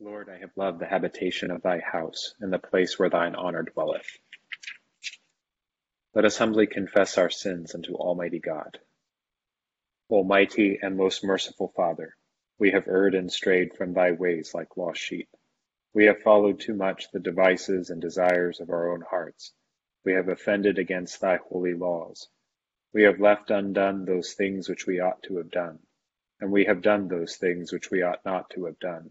Lord, I have loved the habitation of thy house, and the place where thine honor dwelleth. Let us humbly confess our sins unto Almighty God. Almighty and most merciful Father, we have erred and strayed from thy ways like lost sheep. We have followed too much the devices and desires of our own hearts. We have offended against thy holy laws. We have left undone those things which we ought to have done, and we have done those things which we ought not to have done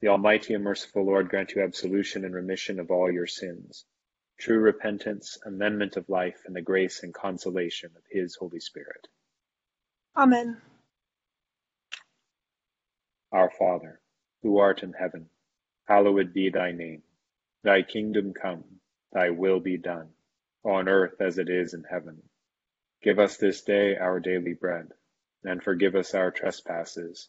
The Almighty and merciful Lord grant you absolution and remission of all your sins, true repentance, amendment of life, and the grace and consolation of His Holy Spirit. Amen. Our Father, who art in heaven, hallowed be thy name. Thy kingdom come, thy will be done, on earth as it is in heaven. Give us this day our daily bread, and forgive us our trespasses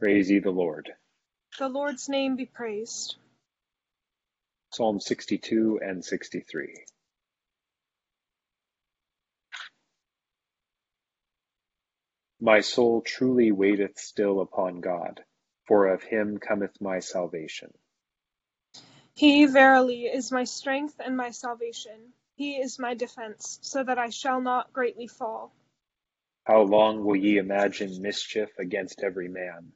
Praise ye the Lord. The Lord's name be praised. Psalm 62 and 63. My soul truly waiteth still upon God, for of him cometh my salvation. He verily is my strength and my salvation. He is my defense, so that I shall not greatly fall. How long will ye imagine mischief against every man?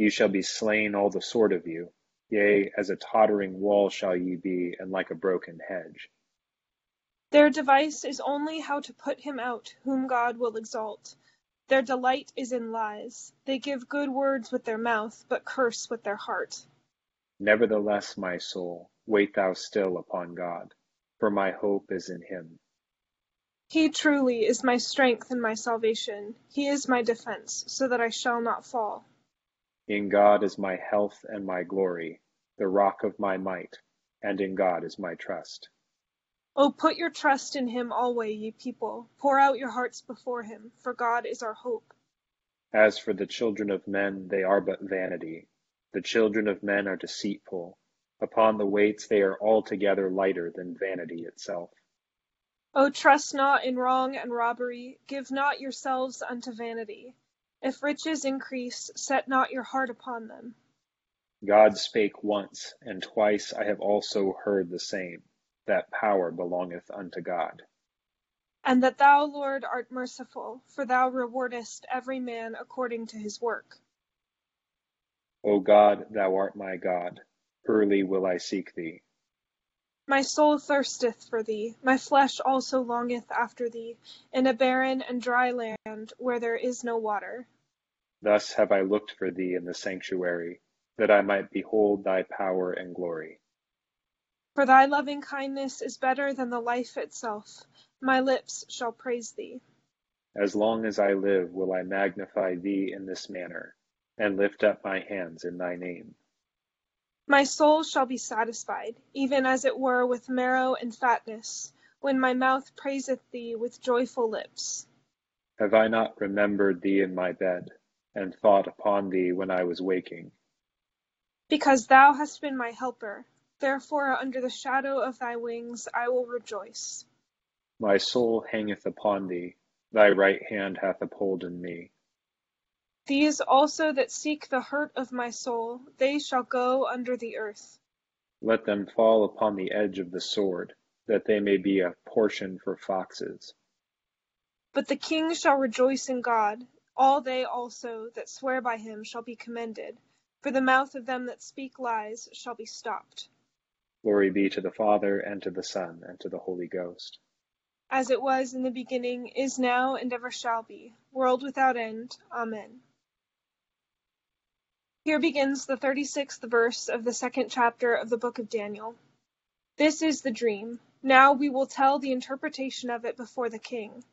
Ye shall be slain all the sword of you; yea, as a tottering wall shall ye be, and like a broken hedge. Their device is only how to put him out whom God will exalt. Their delight is in lies. They give good words with their mouth, but curse with their heart. Nevertheless, my soul, wait thou still upon God, for my hope is in him. He truly is my strength and my salvation. He is my defense, so that I shall not fall. In God is my health and my glory, the rock of my might, and in God is my trust. Oh, put your trust in him alway, ye people. Pour out your hearts before him, for God is our hope. As for the children of men, they are but vanity. The children of men are deceitful. Upon the weights they are altogether lighter than vanity itself. Oh, trust not in wrong and robbery. Give not yourselves unto vanity. If riches increase, set not your heart upon them. God spake once, and twice I have also heard the same, that power belongeth unto God. And that thou, Lord, art merciful, for thou rewardest every man according to his work. O God, thou art my God, early will I seek thee. My soul thirsteth for thee, my flesh also longeth after thee, in a barren and dry land where there is no water. Thus have I looked for thee in the sanctuary, that I might behold thy power and glory. For thy loving kindness is better than the life itself. My lips shall praise thee. As long as I live will I magnify thee in this manner, and lift up my hands in thy name. My soul shall be satisfied, even as it were with marrow and fatness, when my mouth praiseth thee with joyful lips. Have I not remembered thee in my bed, and thought upon thee when I was waking? Because thou hast been my helper, therefore under the shadow of thy wings I will rejoice. My soul hangeth upon thee, thy right hand hath upholden me. These also that seek the hurt of my soul, they shall go under the earth. Let them fall upon the edge of the sword, that they may be a portion for foxes. But the king shall rejoice in God. All they also that swear by him shall be commended. for the mouth of them that speak lies shall be stopped. Glory be to the Father, and to the Son, and to the Holy Ghost. As it was in the beginning, is now, and ever shall be, world without end. Amen. Here begins the 36th verse of the second chapter of the book of Daniel. This is the dream. Now we will tell the interpretation of it before the king.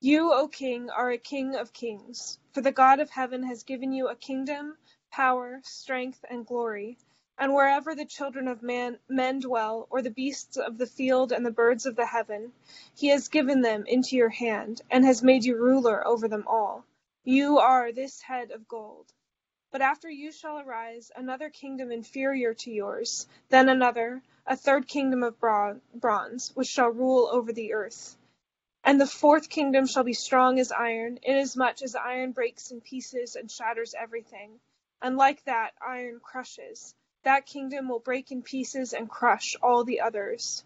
You, O king, are a king of kings, for the God of heaven has given you a kingdom, power, strength, and glory. And wherever the children of man, men dwell, or the beasts of the field and the birds of the heaven, he has given them into your hand, and has made you ruler over them all. You are this head of gold. But after you shall arise another kingdom inferior to yours, then another, a third kingdom of bronze, which shall rule over the earth. And the fourth kingdom shall be strong as iron, inasmuch as iron breaks in pieces and shatters everything. And like that iron crushes, that kingdom will break in pieces and crush all the others.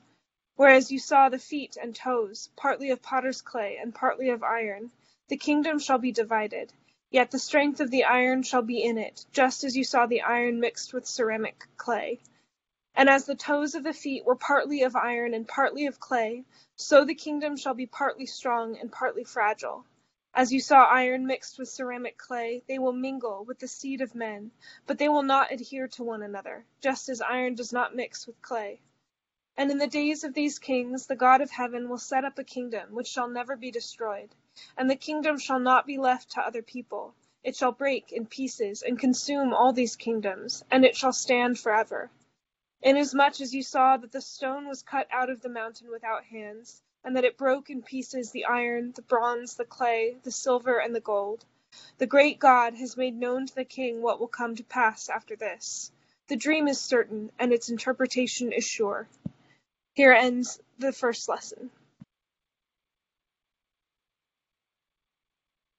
Whereas you saw the feet and toes, partly of potter's clay and partly of iron, the kingdom shall be divided Yet the strength of the iron shall be in it, just as you saw the iron mixed with ceramic clay. And as the toes of the feet were partly of iron and partly of clay, so the kingdom shall be partly strong and partly fragile. As you saw iron mixed with ceramic clay, they will mingle with the seed of men, but they will not adhere to one another, just as iron does not mix with clay. And in the days of these kings the God of heaven will set up a kingdom which shall never be destroyed and the kingdom shall not be left to other people. It shall break in pieces and consume all these kingdoms, and it shall stand forever. Inasmuch as you saw that the stone was cut out of the mountain without hands, and that it broke in pieces the iron, the bronze, the clay, the silver, and the gold, the great God has made known to the king what will come to pass after this. The dream is certain, and its interpretation is sure. Here ends the first lesson.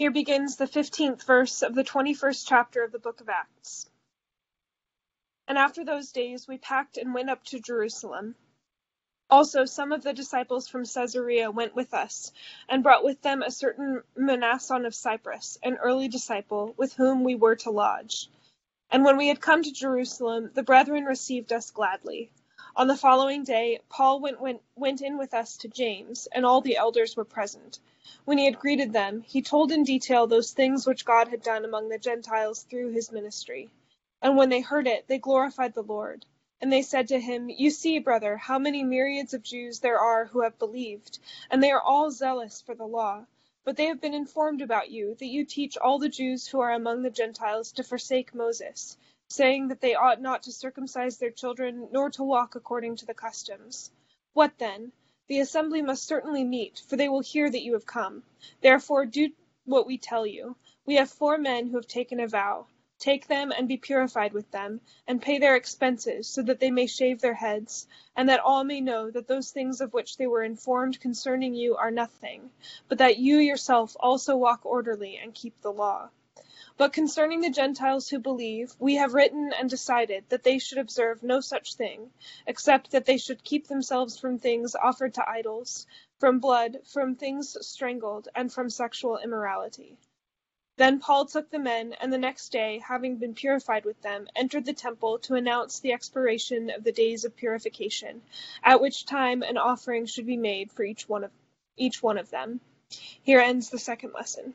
Here begins the fifteenth verse of the twenty-first chapter of the book of Acts. And after those days we packed and went up to Jerusalem. Also some of the disciples from Caesarea went with us, and brought with them a certain Mnason of Cyprus, an early disciple, with whom we were to lodge. And when we had come to Jerusalem, the brethren received us gladly. On the following day Paul went, went, went in with us to James, and all the elders were present. When he had greeted them, he told in detail those things which God had done among the Gentiles through his ministry. And when they heard it, they glorified the Lord. And they said to him, You see, brother, how many myriads of Jews there are who have believed, and they are all zealous for the law. But they have been informed about you, that you teach all the Jews who are among the Gentiles to forsake Moses saying that they ought not to circumcise their children, nor to walk according to the customs. What then? The assembly must certainly meet, for they will hear that you have come. Therefore do what we tell you. We have four men who have taken a vow. Take them and be purified with them, and pay their expenses, so that they may shave their heads, and that all may know that those things of which they were informed concerning you are nothing, but that you yourself also walk orderly and keep the law. But concerning the Gentiles who believe, we have written and decided that they should observe no such thing, except that they should keep themselves from things offered to idols, from blood, from things strangled, and from sexual immorality. Then Paul took the men, and the next day, having been purified with them, entered the temple to announce the expiration of the days of purification, at which time an offering should be made for each one of each one of them. Here ends the second lesson.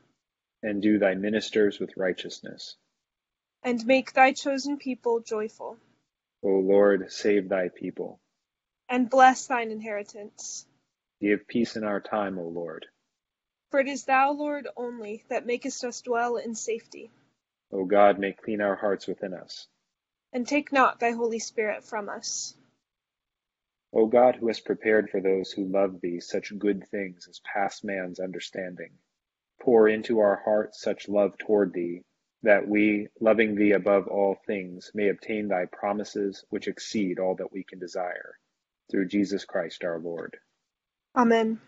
and do thy ministers with righteousness. And make thy chosen people joyful. O Lord, save thy people. And bless thine inheritance. Give peace in our time, O Lord. For it is thou, Lord, only, that makest us dwell in safety. O God, make clean our hearts within us. And take not thy Holy Spirit from us. O God, who hast prepared for those who love thee such good things as pass man's understanding pour into our hearts such love toward thee, that we, loving thee above all things, may obtain thy promises which exceed all that we can desire. Through Jesus Christ our Lord. Amen.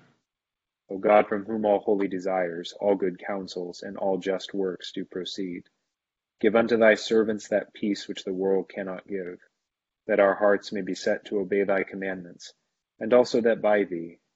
O God, from whom all holy desires, all good counsels, and all just works do proceed, give unto thy servants that peace which the world cannot give, that our hearts may be set to obey thy commandments, and also that by thee,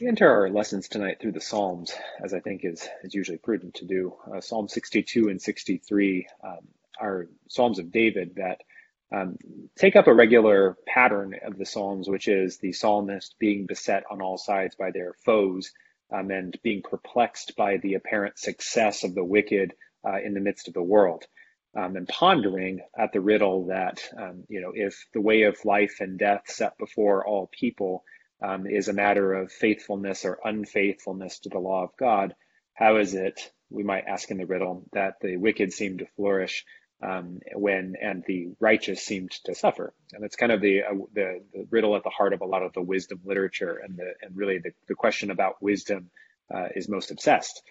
We enter our lessons tonight through the Psalms, as I think is, is usually prudent to do. Uh, Psalm 62 and 63 um, are Psalms of David that um, take up a regular pattern of the Psalms, which is the psalmist being beset on all sides by their foes um, and being perplexed by the apparent success of the wicked uh, in the midst of the world. Um, and pondering at the riddle that, um, you know, if the way of life and death set before all people um, is a matter of faithfulness or unfaithfulness to the law of God, how is it, we might ask in the riddle, that the wicked seem to flourish um, when and the righteous seemed to suffer? And that's kind of the, uh, the, the riddle at the heart of a lot of the wisdom literature, and the and really the, the question about wisdom uh, is most obsessed.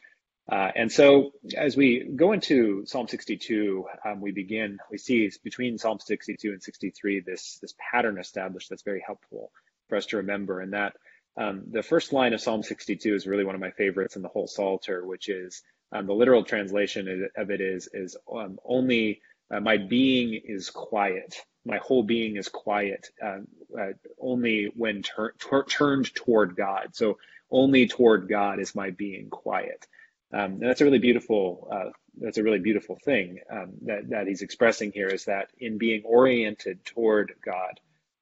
Uh, and so, as we go into Psalm 62, um, we begin. We see between Psalm 62 and 63 this this pattern established that's very helpful for us to remember. And that um, the first line of Psalm 62 is really one of my favorites in the whole Psalter, which is um, the literal translation of it is is um, only uh, my being is quiet. My whole being is quiet. Uh, uh, only when tur- tur- turned toward God. So only toward God is my being quiet. Um, and that's a really beautiful. Uh, that's a really beautiful thing um, that that he's expressing here. Is that in being oriented toward God,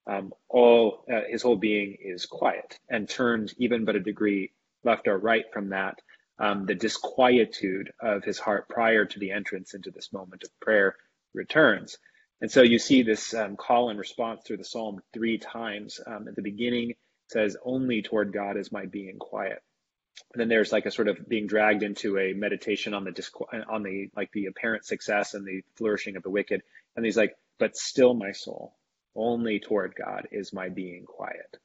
um, all uh, his whole being is quiet and turned even but a degree left or right from that. Um, the disquietude of his heart prior to the entrance into this moment of prayer returns. And so you see this um, call and response through the psalm three times. Um, at the beginning, says, "Only toward God is my being quiet." And then there's like a sort of being dragged into a meditation on the disqu- on the like the apparent success and the flourishing of the wicked. And he's like, "But still, my soul, only toward God is my being quiet.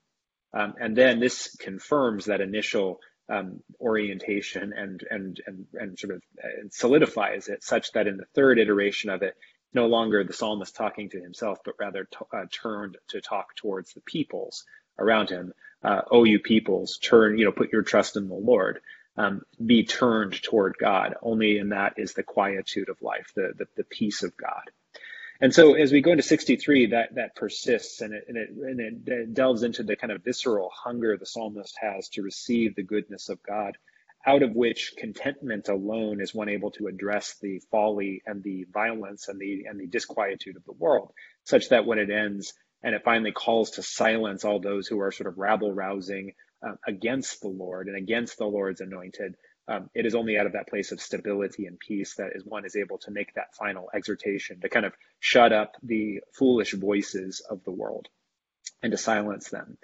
Um, and then this confirms that initial um, orientation and, and, and, and sort of uh, solidifies it such that in the third iteration of it, no longer the psalmist talking to himself, but rather t- uh, turned to talk towards the peoples around him. Uh, oh, you peoples, turn, you know, put your trust in the Lord. Um, be turned toward God. Only in that is the quietude of life, the, the, the peace of God. And so as we go into 63, that, that persists and it, and, it, and it delves into the kind of visceral hunger the psalmist has to receive the goodness of God, out of which contentment alone is one able to address the folly and the violence and the, and the disquietude of the world, such that when it ends and it finally calls to silence all those who are sort of rabble rousing uh, against the Lord and against the Lord's anointed, um, it is only out of that place of stability and peace that is one is able to make that final exhortation to kind of shut up the foolish voices of the world and to silence them.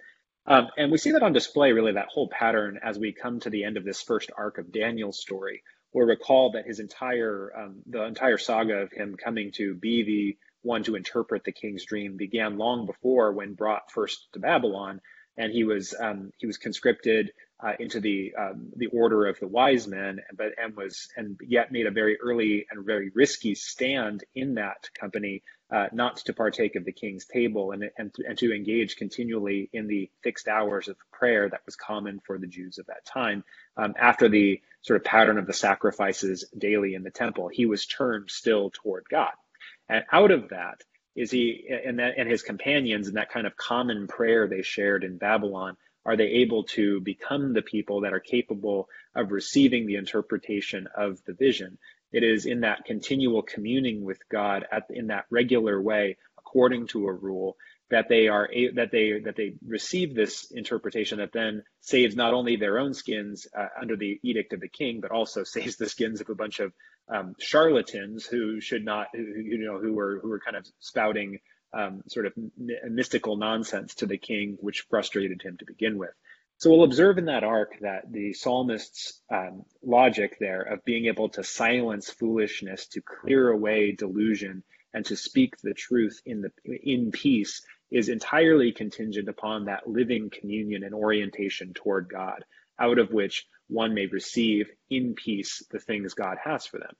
Um, and we see that on display, really, that whole pattern as we come to the end of this first arc of Daniel's story. We'll recall that his entire, um, the entire saga of him coming to be the one to interpret the king's dream began long before when brought first to Babylon, and he was um, he was conscripted uh, into the um, the order of the wise men, but and was and yet made a very early and very risky stand in that company, uh, not to partake of the king's table and and and to engage continually in the fixed hours of prayer that was common for the Jews of that time. Um, after the sort of pattern of the sacrifices daily in the temple, he was turned still toward God, and out of that is he and that and his companions and that kind of common prayer they shared in Babylon are they able to become the people that are capable of receiving the interpretation of the vision? It is in that continual communing with God at, in that regular way, according to a rule, that they are that they that they receive this interpretation that then saves not only their own skins uh, under the edict of the king, but also saves the skins of a bunch of um, charlatans who should not, who, you know, who were who were kind of spouting um, sort of mystical nonsense to the king, which frustrated him to begin with. So we'll observe in that arc that the psalmist's um, logic there of being able to silence foolishness, to clear away delusion, and to speak the truth in the in peace is entirely contingent upon that living communion and orientation toward God, out of which one may receive in peace the things God has for them.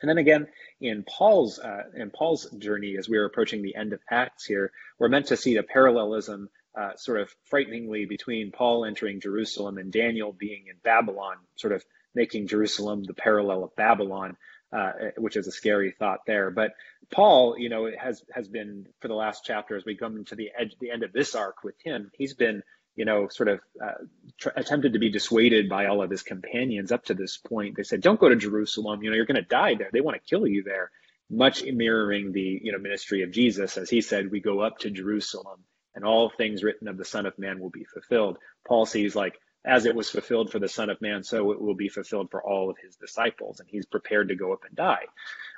And then again, in Paul's uh, in Paul's journey, as we are approaching the end of Acts here, we're meant to see the parallelism, uh, sort of frighteningly, between Paul entering Jerusalem and Daniel being in Babylon, sort of making Jerusalem the parallel of Babylon, uh, which is a scary thought there. But Paul, you know, has has been for the last chapter as we come to the edge, the end of this arc with him, he's been you know, sort of uh, tr- attempted to be dissuaded by all of his companions up to this point. They said, "Don't go to Jerusalem. You know, you're going to die there. They want to kill you there." Much mirroring the you know ministry of Jesus, as he said, "We go up to Jerusalem, and all things written of the Son of Man will be fulfilled." Paul sees like as it was fulfilled for the Son of Man, so it will be fulfilled for all of his disciples, and he's prepared to go up and die.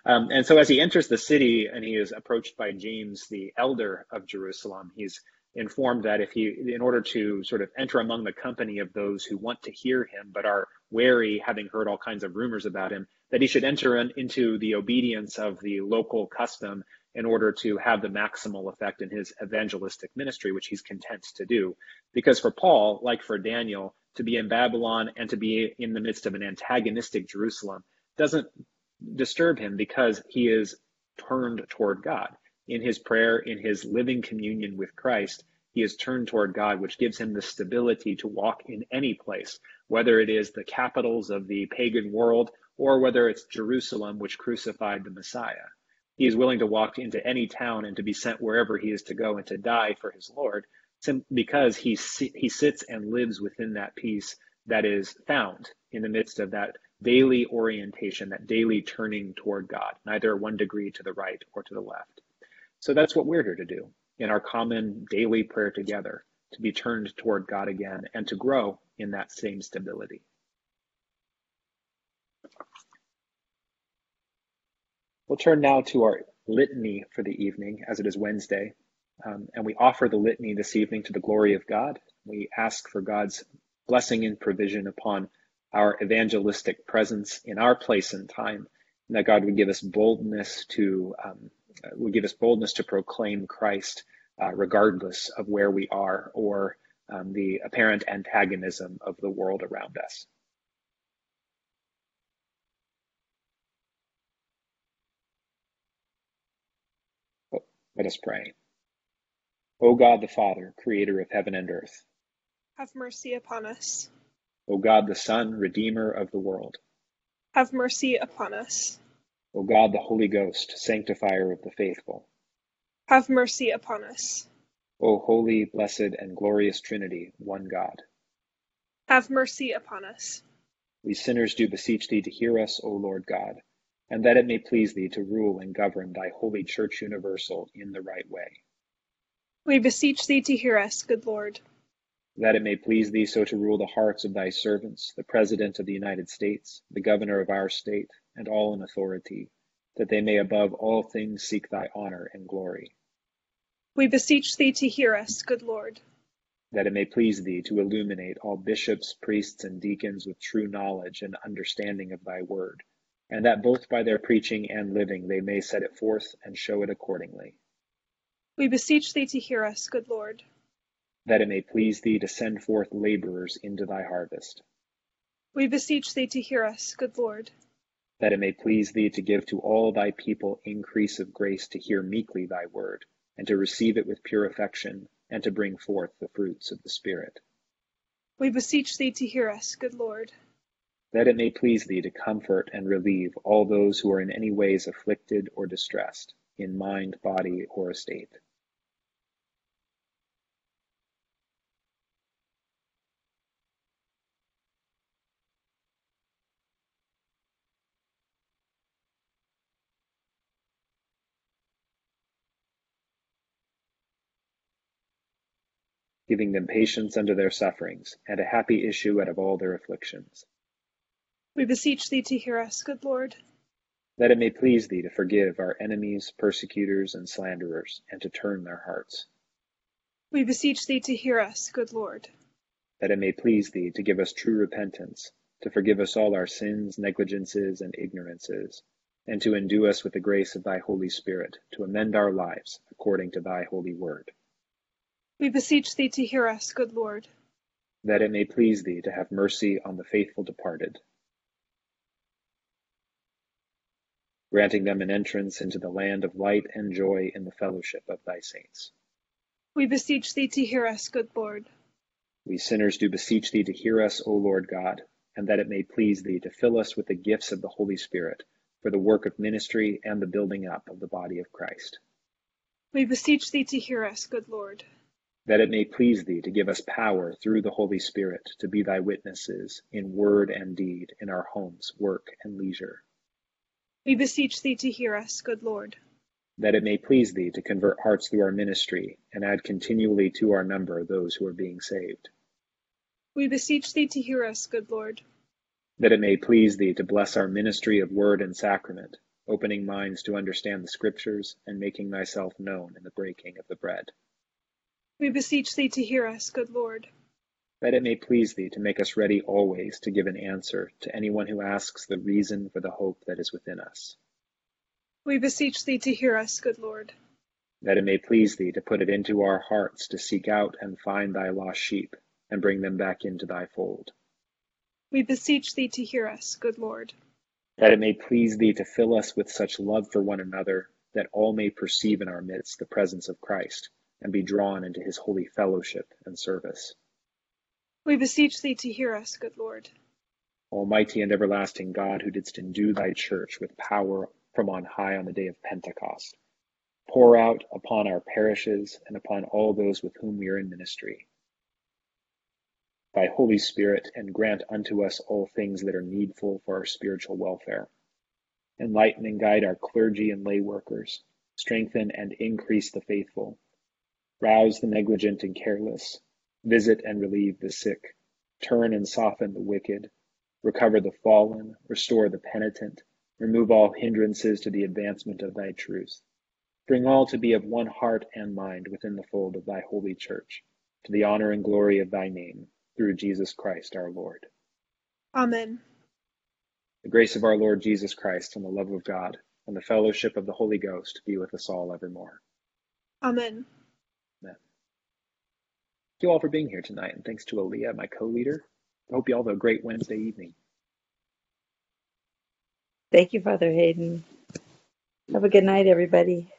Um, and so, as he enters the city and he is approached by James, the elder of Jerusalem, he's informed that if he, in order to sort of enter among the company of those who want to hear him but are wary, having heard all kinds of rumors about him, that he should enter in, into the obedience of the local custom in order to have the maximal effect in his evangelistic ministry, which he's content to do. Because for Paul, like for Daniel, to be in Babylon and to be in the midst of an antagonistic Jerusalem doesn't disturb him because he is turned toward God in his prayer, in his living communion with Christ, he is turned toward God, which gives him the stability to walk in any place, whether it is the capitals of the pagan world or whether it's Jerusalem, which crucified the Messiah. He is willing to walk into any town and to be sent wherever he is to go and to die for his Lord, because he, he sits and lives within that peace that is found in the midst of that daily orientation, that daily turning toward God, neither one degree to the right or to the left. So that's what we're here to do in our common daily prayer together, to be turned toward God again and to grow in that same stability. We'll turn now to our litany for the evening, as it is Wednesday. Um, and we offer the litany this evening to the glory of God. We ask for God's blessing and provision upon our evangelistic presence in our place and time, and that God would give us boldness to um, uh, will give us boldness to proclaim Christ uh, regardless of where we are or um, the apparent antagonism of the world around us. Let us pray. O God the Father, creator of heaven and earth, have mercy upon us. O God the Son, redeemer of the world, have mercy upon us. O God the Holy Ghost, sanctifier of the faithful, have mercy upon us. O holy, blessed, and glorious Trinity, one God, have mercy upon us. We sinners do beseech thee to hear us, O Lord God and that it may please thee to rule and govern thy holy Church universal in the right way. We beseech thee to hear us, good Lord. That it may please thee so to rule the hearts of thy servants, the President of the United States, the Governor of our state, and all in authority, that they may above all things seek thy honor and glory. We beseech thee to hear us, good Lord. That it may please thee to illuminate all bishops, priests, and deacons with true knowledge and understanding of thy word and that both by their preaching and living they may set it forth and show it accordingly. We beseech thee to hear us, good Lord. That it may please thee to send forth laborers into thy harvest. We beseech thee to hear us, good Lord. That it may please thee to give to all thy people increase of grace to hear meekly thy word, and to receive it with pure affection, and to bring forth the fruits of the Spirit. We beseech thee to hear us, good Lord that it may please thee to comfort and relieve all those who are in any ways afflicted or distressed, in mind, body, or estate. Giving them patience under their sufferings, and a happy issue out of all their afflictions. We beseech thee to hear us, good Lord. That it may please thee to forgive our enemies, persecutors, and slanderers, and to turn their hearts. We beseech thee to hear us, good Lord. That it may please thee to give us true repentance, to forgive us all our sins, negligences, and ignorances, and to endue us with the grace of thy Holy Spirit, to amend our lives according to thy holy word. We beseech thee to hear us, good Lord. That it may please thee to have mercy on the faithful departed, granting them an entrance into the land of light and joy in the fellowship of thy saints. We beseech thee to hear us, good Lord. We sinners do beseech thee to hear us, O Lord God, and that it may please thee to fill us with the gifts of the Holy Spirit for the work of ministry and the building up of the body of Christ. We beseech thee to hear us, good Lord. That it may please thee to give us power through the Holy Spirit to be thy witnesses in word and deed in our homes, work, and leisure we beseech thee to hear us, good Lord. That it may please thee to convert hearts through our ministry, and add continually to our number those who are being saved. We beseech thee to hear us, good Lord. That it may please thee to bless our ministry of word and sacrament, opening minds to understand the Scriptures, and making thyself known in the breaking of the bread. We beseech thee to hear us, good Lord that it may please thee to make us ready always to give an answer to anyone who asks the reason for the hope that is within us. We beseech thee to hear us, good Lord. That it may please thee to put it into our hearts to seek out and find thy lost sheep, and bring them back into thy fold. We beseech thee to hear us, good Lord. That it may please thee to fill us with such love for one another, that all may perceive in our midst the presence of Christ, and be drawn into his holy fellowship and service. We beseech thee to hear us, good Lord. Almighty and everlasting God, who didst endue thy church with power from on high on the day of Pentecost, pour out upon our parishes and upon all those with whom we are in ministry thy Holy Spirit, and grant unto us all things that are needful for our spiritual welfare. Enlighten and guide our clergy and lay workers, strengthen and increase the faithful, rouse the negligent and careless, Visit and relieve the sick, turn and soften the wicked, recover the fallen, restore the penitent, remove all hindrances to the advancement of thy truth. Bring all to be of one heart and mind within the fold of thy holy church, to the honor and glory of thy name, through Jesus Christ our Lord. Amen. The grace of our Lord Jesus Christ and the love of God and the fellowship of the Holy Ghost be with us all evermore. Amen you all for being here tonight, and thanks to Aaliyah, my co-leader. I hope you all have a great Wednesday evening. Thank you, Father Hayden. Have a good night, everybody.